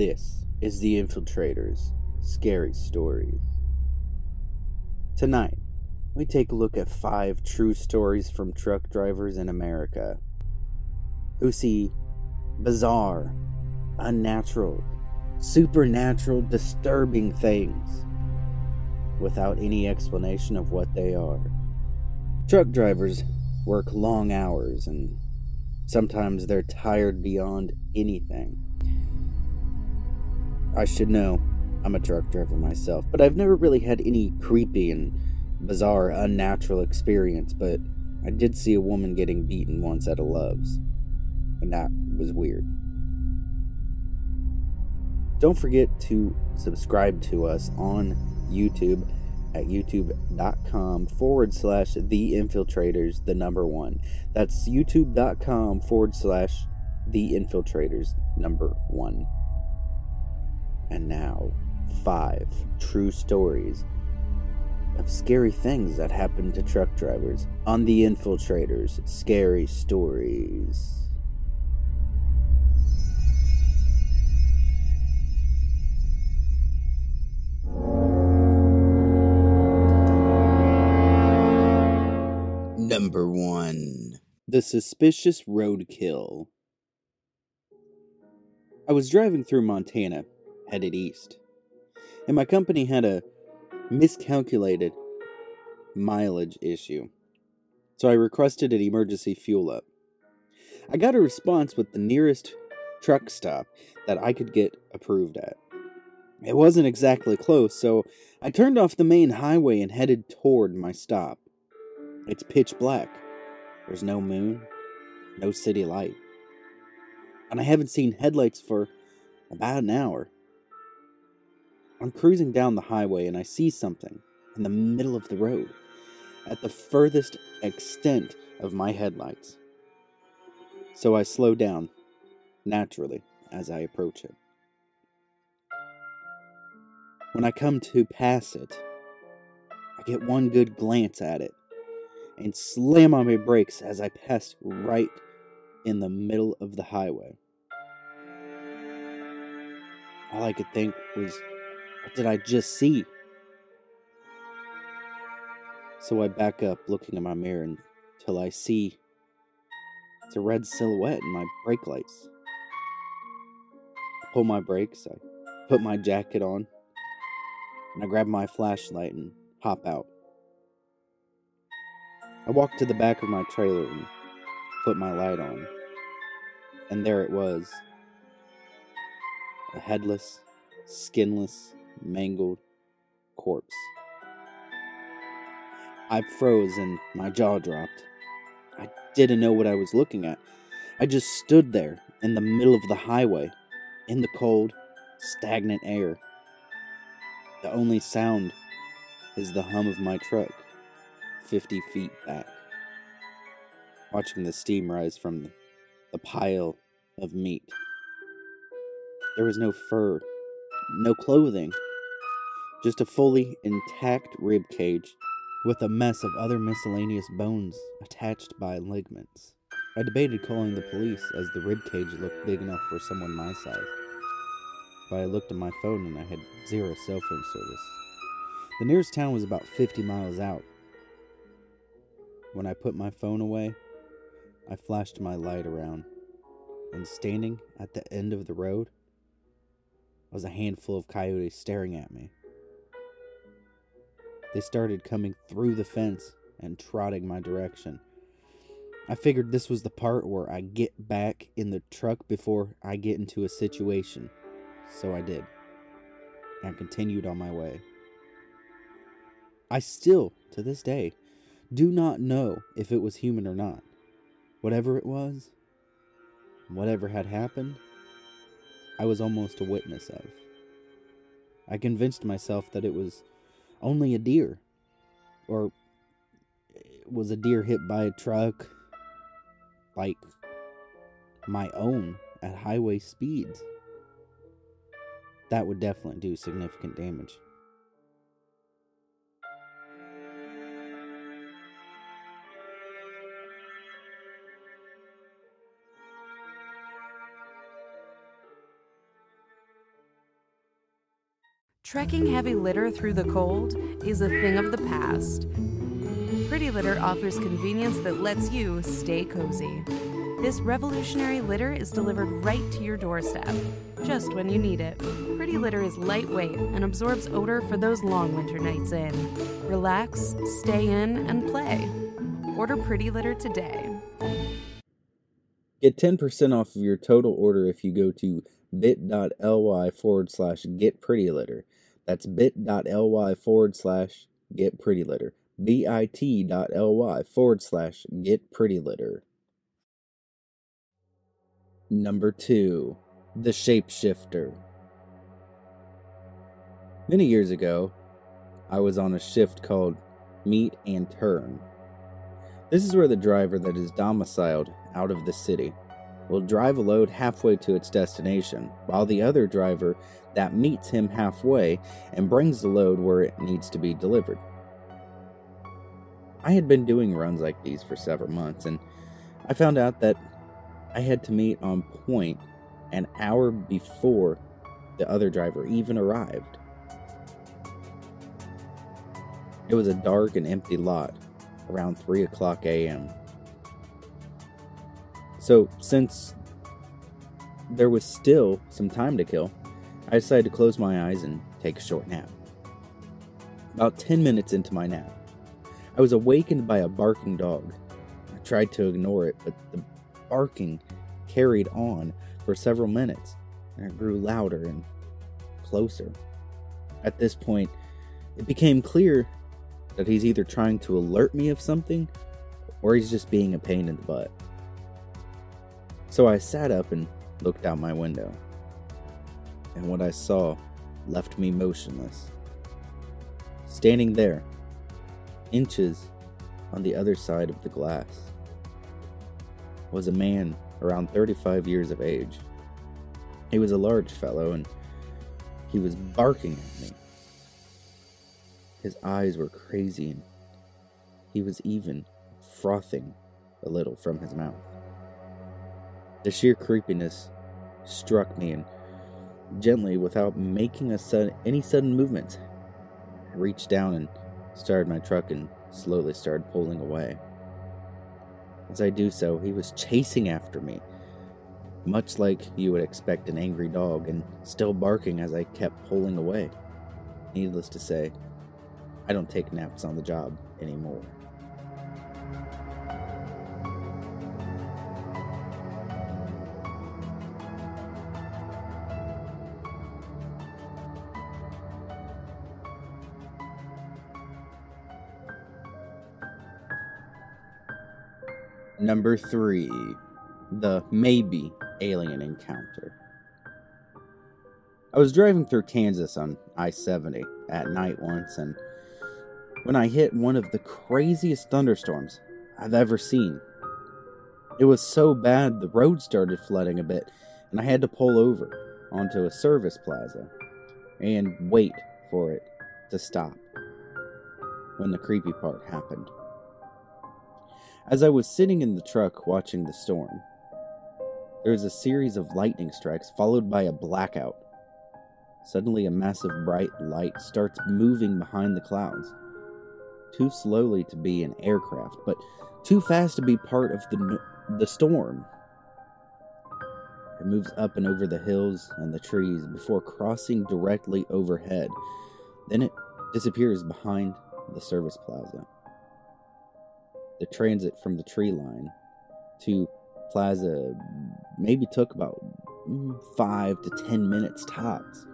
This is The Infiltrators Scary Stories. Tonight, we take a look at five true stories from truck drivers in America who see bizarre, unnatural, supernatural, disturbing things without any explanation of what they are. Truck drivers work long hours and sometimes they're tired beyond anything. I should know, I'm a truck driver myself, but I've never really had any creepy and bizarre, unnatural experience. But I did see a woman getting beaten once at a Love's, and that was weird. Don't forget to subscribe to us on YouTube at youtube.com forward slash the infiltrators, the number one. That's youtube.com forward slash the infiltrators, number one. And now, five true stories of scary things that happened to truck drivers on the infiltrators. Scary stories. Number one The Suspicious Roadkill. I was driving through Montana, headed east, and my company had a miscalculated mileage issue. So I requested an emergency fuel up. I got a response with the nearest truck stop that I could get approved at. It wasn't exactly close, so I turned off the main highway and headed toward my stop. It's pitch black. There's no moon, no city light. And I haven't seen headlights for about an hour. I'm cruising down the highway and I see something in the middle of the road, at the furthest extent of my headlights. So I slow down, naturally, as I approach it. When I come to pass it, I get one good glance at it and slam on my brakes as I pass right in the middle of the highway. All I could think was, what did I just see? So I back up looking in my mirror until I see it's a red silhouette in my brake lights. I pull my brakes, I put my jacket on, and I grab my flashlight and hop out. I walk to the back of my trailer and put my light on. And there it was a headless, skinless, mangled corpse. I froze and my jaw dropped. I didn't know what I was looking at. I just stood there in the middle of the highway, in the cold, stagnant air. The only sound is the hum of my truck. 50 feet back, watching the steam rise from the pile of meat. There was no fur, no clothing, just a fully intact rib cage with a mess of other miscellaneous bones attached by ligaments. I debated calling the police as the rib cage looked big enough for someone my size. But I looked at my phone and I had zero cell phone service. The nearest town was about 50 miles out, when I put my phone away, I flashed my light around, and standing at the end of the road was a handful of coyotes staring at me. They started coming through the fence and trotting my direction. I figured this was the part where I get back in the truck before I get into a situation, so I did, and continued on my way. I still, to this day, do not know if it was human or not. Whatever it was, whatever had happened, I was almost a witness of. I convinced myself that it was only a deer, or was a deer hit by a truck, like my own at highway speeds. That would definitely do significant damage. Trekking heavy litter through the cold is a thing of the past. Pretty Litter offers convenience that lets you stay cozy. This revolutionary litter is delivered right to your doorstep, just when you need it. Pretty Litter is lightweight and absorbs odor for those long winter nights in. Relax, stay in, and play. Order Pretty Litter today. Get 10% off of your total order if you go to bit.ly forward slash get pretty litter. That's bit.ly forward slash get pretty litter. bit.ly forward slash get pretty litter. Number two, the shapeshifter. Many years ago, I was on a shift called Meet and Turn. This is where the driver that is domiciled out of the city will drive a load halfway to its destination, while the other driver that meets him halfway and brings the load where it needs to be delivered. I had been doing runs like these for several months, and I found out that I had to meet on point an hour before the other driver even arrived. It was a dark and empty lot around 3 o'clock a.m. So, since there was still some time to kill, I decided to close my eyes and take a short nap. About 10 minutes into my nap, I was awakened by a barking dog. I tried to ignore it, but the barking carried on for several minutes, and it grew louder and closer. At this point, it became clear that he's either trying to alert me of something or he's just being a pain in the butt. So I sat up and looked out my window, and what I saw left me motionless. Standing there, inches on the other side of the glass, was a man around 35 years of age. He was a large fellow and he was barking at me. His eyes were crazy and he was even frothing a little from his mouth. The sheer creepiness struck me and gently, without making a sudden, any sudden movements, I reached down and started my truck and slowly started pulling away. As I do so, he was chasing after me, much like you would expect an angry dog, and still barking as I kept pulling away. Needless to say, I don't take naps on the job anymore. Number three, the maybe alien encounter. I was driving through Kansas on I 70 at night once, and when I hit one of the craziest thunderstorms I've ever seen. It was so bad the road started flooding a bit, and I had to pull over onto a service plaza and wait for it to stop when the creepy part happened. As I was sitting in the truck watching the storm, there was a series of lightning strikes followed by a blackout. Suddenly, a massive bright light starts moving behind the clouds. Too slowly to be an aircraft, but too fast to be part of the, the storm. It moves up and over the hills and the trees before crossing directly overhead. Then it disappears behind the service plaza the transit from the tree line to Plaza maybe took about mm, five to ten minutes tops.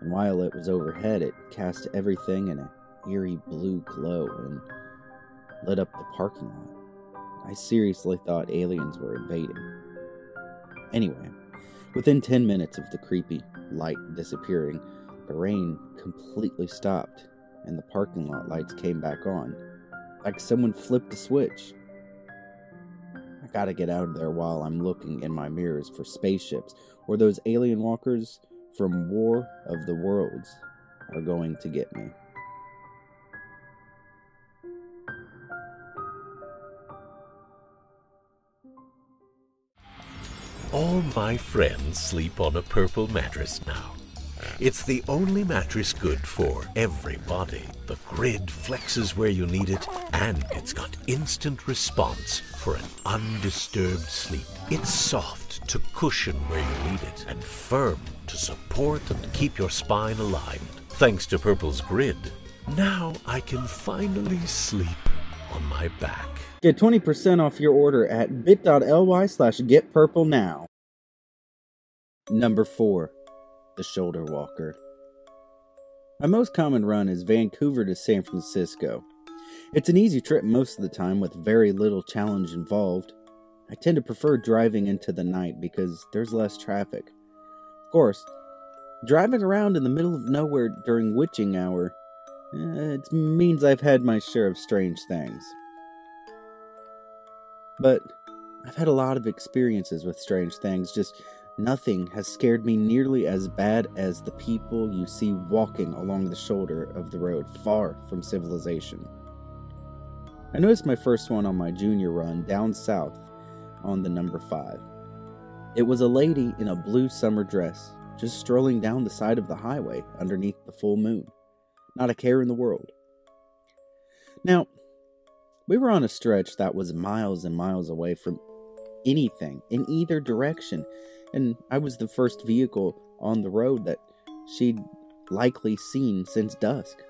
And while it was overhead, it cast everything in a eerie blue glow and lit up the parking lot. I seriously thought aliens were invading. Anyway, Within 10 minutes of the creepy light disappearing, the rain completely stopped and the parking lot lights came back on, like someone flipped a switch. I gotta get out of there while I'm looking in my mirrors for spaceships or those alien walkers from War of the Worlds are going to get me. All my friends sleep on a purple mattress now. It's the only mattress good for everybody. The grid flexes where you need it, and it's got instant response for an undisturbed sleep. It's soft to cushion where you need it, and firm to support and keep your spine aligned. Thanks to Purple's grid, now I can finally sleep on my back. Get 20% off your order at bit.ly slash getpurplenow. Number 4. The Shoulder Walker. My most common run is Vancouver to San Francisco. It's an easy trip most of the time with very little challenge involved. I tend to prefer driving into the night because there's less traffic. Of course, driving around in the middle of nowhere during witching hour, eh, it means I've had my share of strange things. But I've had a lot of experiences with strange things, just nothing has scared me nearly as bad as the people you see walking along the shoulder of the road far from civilization. I noticed my first one on my junior run down south on the number 5. It was a lady in a blue summer dress, just strolling down the side of the highway underneath the full moon. Not a care in the world. Now, we were on a stretch that was miles and miles away from anything in either direction, and I was the first vehicle on the road that she'd likely seen since dusk.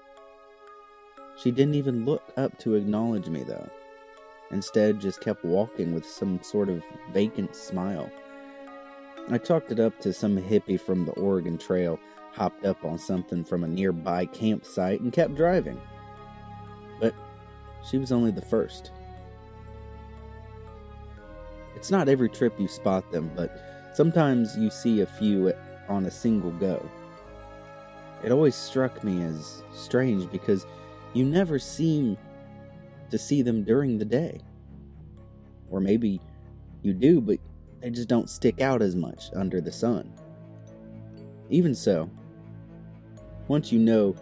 She didn't even look up to acknowledge me, though. Instead, just kept walking with some sort of vacant smile. I chalked it up to some hippie from the Oregon Trail, hopped up on something from a nearby campsite, and kept driving. But she was only the first. It's not every trip you spot them, but sometimes you see a few on a single go. It always struck me as strange because you never seem to see them during the day. Or maybe you do, but they just don't stick out as much under the sun. Even so, once you know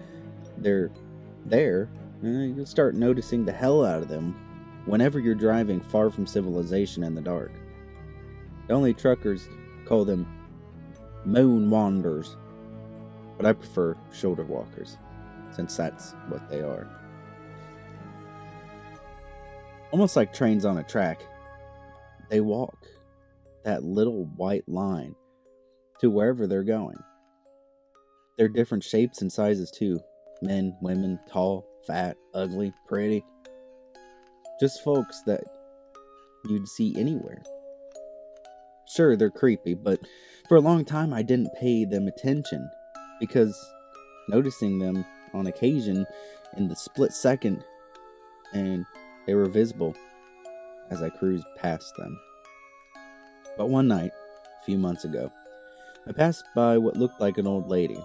they're there, uh, you'll start noticing the hell out of them whenever you're driving far from civilization in the dark. The only truckers call them moon wanderers, but I prefer shoulder walkers, since that's what they are. Almost like trains on a track, they walk that little white line to wherever they're going. They're different shapes and sizes too men, women, tall, fat, ugly, pretty. Just folks that you'd see anywhere. Sure, they're creepy, but for a long time I didn't pay them attention because noticing them on occasion in the split second and they were visible as I cruised past them. But one night, a few months ago, I passed by what looked like an old lady.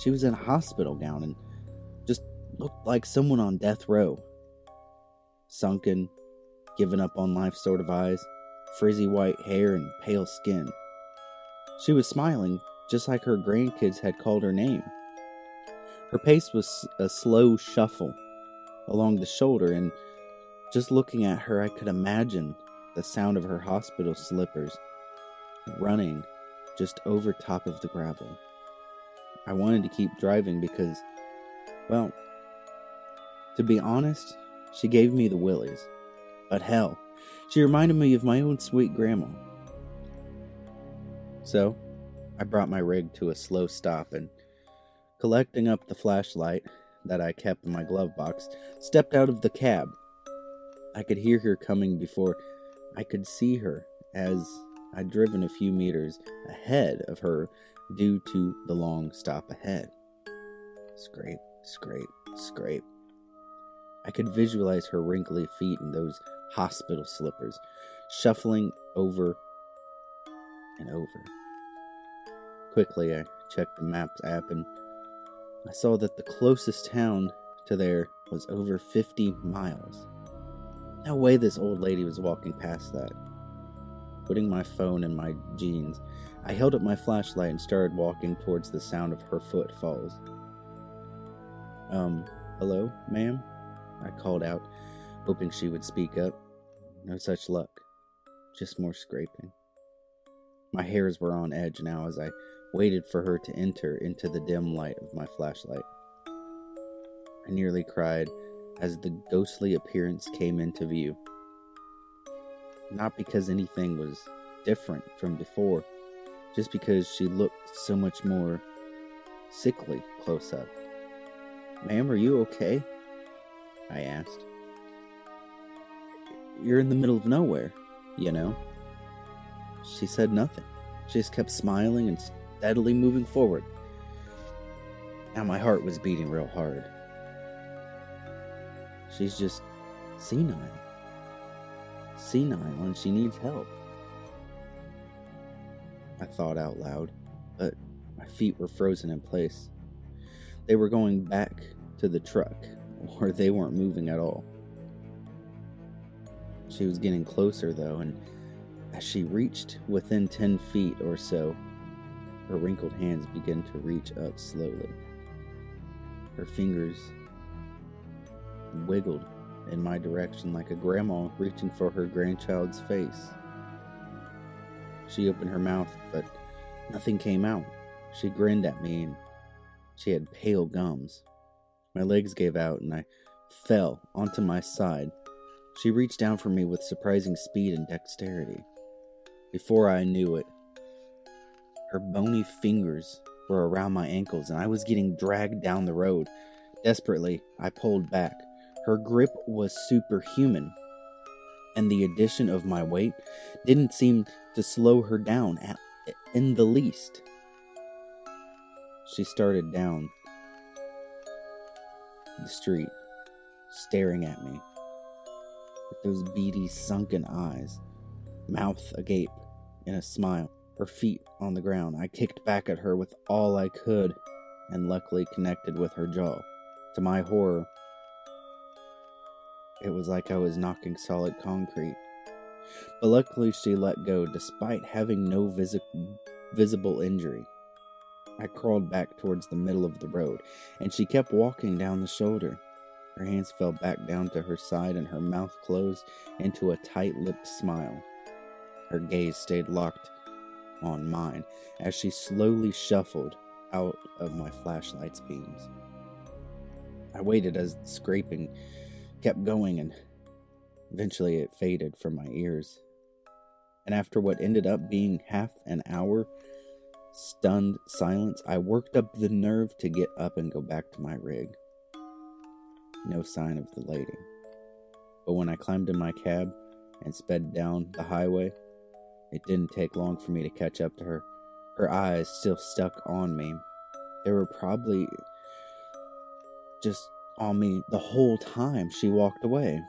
She was in a hospital gown and just looked like someone on death row. Sunken, given up on life sort of eyes, frizzy white hair, and pale skin. She was smiling, just like her grandkids had called her name. Her pace was a slow shuffle along the shoulder, and just looking at her, I could imagine the sound of her hospital slippers running just over top of the gravel. I wanted to keep driving because, well, to be honest, she gave me the willies. But hell, she reminded me of my own sweet grandma. So, I brought my rig to a slow stop and, collecting up the flashlight that I kept in my glove box, stepped out of the cab. I could hear her coming before I could see her as I'd driven a few meters ahead of her due to the long stop ahead. Scrape, scrape, scrape. I could visualize her wrinkly feet in those hospital slippers, shuffling over and over. Quickly, I checked the Maps app and I saw that the closest town to there was over 50 miles. No way this old lady was walking past that. Putting my phone in my jeans, I held up my flashlight and started walking towards the sound of her footfalls. Um, hello, ma'am? I called out, hoping she would speak up. No such luck, just more scraping. My hairs were on edge now as I waited for her to enter into the dim light of my flashlight. I nearly cried as the ghostly appearance came into view. Not because anything was different from before, just because she looked so much more sickly close up. Ma'am, are you okay? I asked. You're in the middle of nowhere, you know? She said nothing. She just kept smiling and steadily moving forward. Now my heart was beating real hard. She's just senile. Senile and she needs help. I thought out loud, but my feet were frozen in place. They were going back to the truck, or they weren't moving at all. She was getting closer, though, and as she reached within 10 feet or so, her wrinkled hands began to reach up slowly. Her fingers wiggled in my direction like a grandma reaching for her grandchild's face. She opened her mouth, but nothing came out. She grinned at me and she had pale gums. My legs gave out and I fell onto my side. She reached down for me with surprising speed and dexterity. Before I knew it, her bony fingers were around my ankles, and I was getting dragged down the road. Desperately, I pulled back. Her grip was superhuman, and the addition of my weight didn't seem to slow her down at, in the least. She started down the street, staring at me with those beady, sunken eyes, mouth agape in a smile her feet on the ground. I kicked back at her with all I could and luckily connected with her jaw. To my horror, it was like I was knocking solid concrete. But luckily, she let go despite having no visi- visible injury. I crawled back towards the middle of the road, and she kept walking down the shoulder. Her hands fell back down to her side, and her mouth closed into a tight lipped smile. Her gaze stayed locked on mine as she slowly shuffled out of my flashlight's beams. I waited as the scraping kept going and eventually it faded from my ears. And after what ended up being half an hour stunned silence, I worked up the nerve to get up and go back to my rig. No sign of the lady. But when I climbed in my cab and sped down the highway, it didn't take long for me to catch up to her, her eyes still stuck on me. They were probably just on me the whole time she walked away.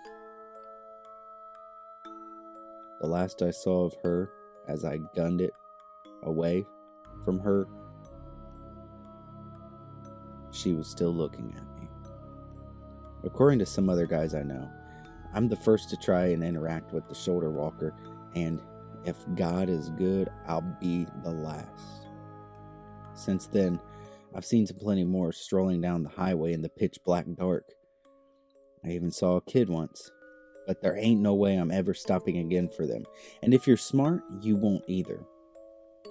The last I saw of her as I gunned it away from her, she was still looking at me. According to some other guys I know, I'm the first to try and interact with the shoulder walker, and if God is good, I'll be the last. Since then, I've seen some plenty more strolling down the highway in the pitch black dark. I even saw a kid once, but there ain't no way I'm ever stopping again for them. And if you're smart, you won't either.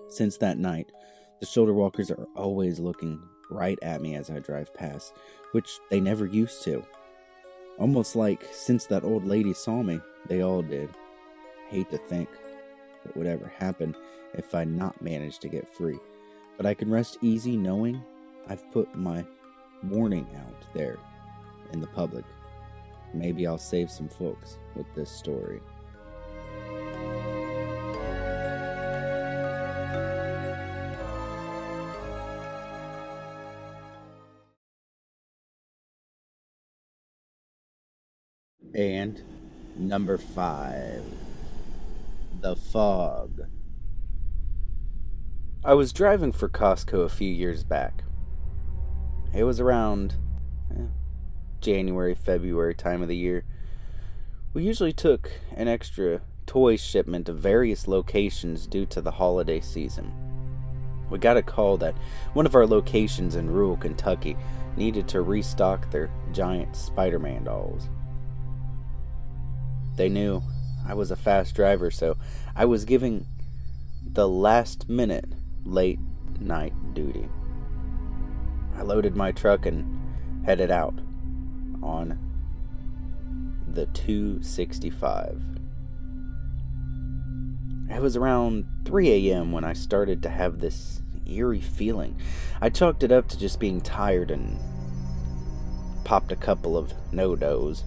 Since that night, the shoulder walkers are always looking right at me as I drive past, which they never used to. Almost like since that old lady saw me, they all did. Hate to think what would ever happen if I not managed to get free. But I can rest easy knowing I've put my warning out there in the public. Maybe I'll save some folks with this story. And number five. The Fog. I was driving for Costco a few years back. It was around eh, January, February time of the year. We usually took an extra toy shipment to various locations due to the holiday season. We got a call that one of our locations in rural Kentucky needed to restock their giant Spider Man dolls. They knew I was a fast driver, so I was giving the last minute late night duty. I loaded my truck and headed out on the 265. It was around 3 a.m. when I started to have this eerie feeling. I chalked it up to just being tired and popped a couple of NoDoz.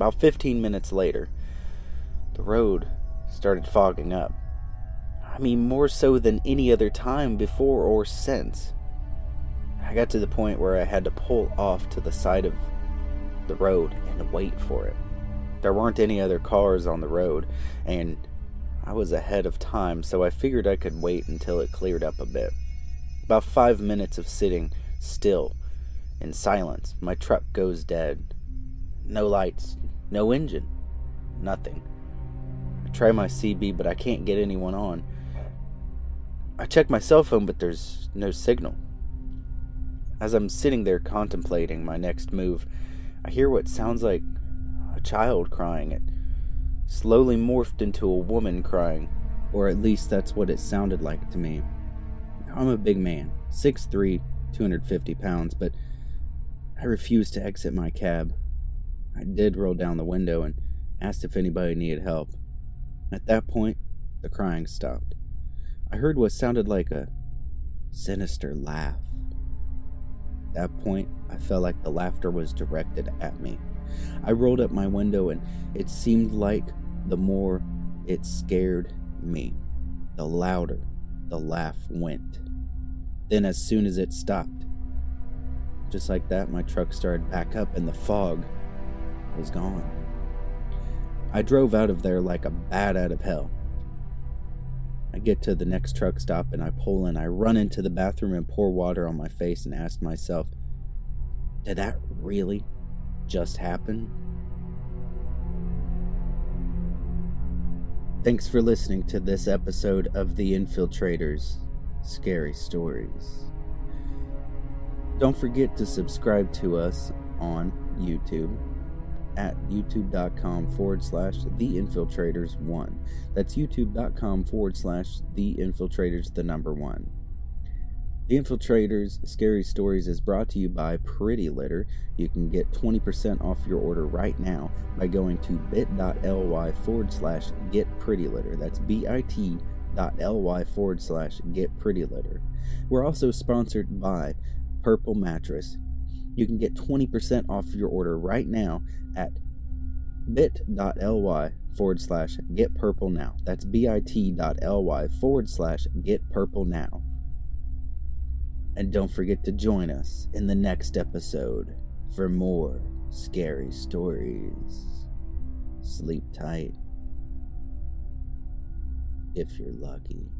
About 15 minutes later, the road started fogging up. I mean, more so than any other time before or since. I got to the point where I had to pull off to the side of the road and wait for it. There weren't any other cars on the road, and I was ahead of time, so I figured I could wait until it cleared up a bit. About five minutes of sitting still in silence, my truck goes dead. No lights, no engine, nothing. I try my CB, but I can't get anyone on. I check my cell phone, but there's no signal. As I'm sitting there contemplating my next move, I hear what sounds like a child crying. It slowly morphed into a woman crying, or at least that's what it sounded like to me. I'm a big man, 6'3, 250 pounds, but I refuse to exit my cab. I did roll down the window and asked if anybody needed help. At that point, the crying stopped. I heard what sounded like a sinister laugh. At that point, I felt like the laughter was directed at me. I rolled up my window, and it seemed like the more it scared me, the louder the laugh went. Then, as soon as it stopped, just like that, my truck started back up and the fog was gone. I drove out of there like a bat out of hell. I get to the next truck stop and I pull in. I run into the bathroom and pour water on my face and ask myself, did that really just happen? Thanks for listening to this episode of The Infiltrators Scary Stories. Don't forget to subscribe to us on YouTube at youtube.com forward slash the infiltrators one. That's youtube.com forward slash the infiltrators, the number one. The Infiltrators Scary Stories is brought to you by Pretty Litter. You can get 20% off your order right now by going to bit.ly forward slash get pretty litter. That's bit.ly forward slash get pretty litter. We're also sponsored by Purple Mattress. You can get 20% off your order right now at bit.ly forward slash get purple now. That's bit.ly forward slash get purple now. And don't forget to join us in the next episode for more scary stories. Sleep tight. If you're lucky.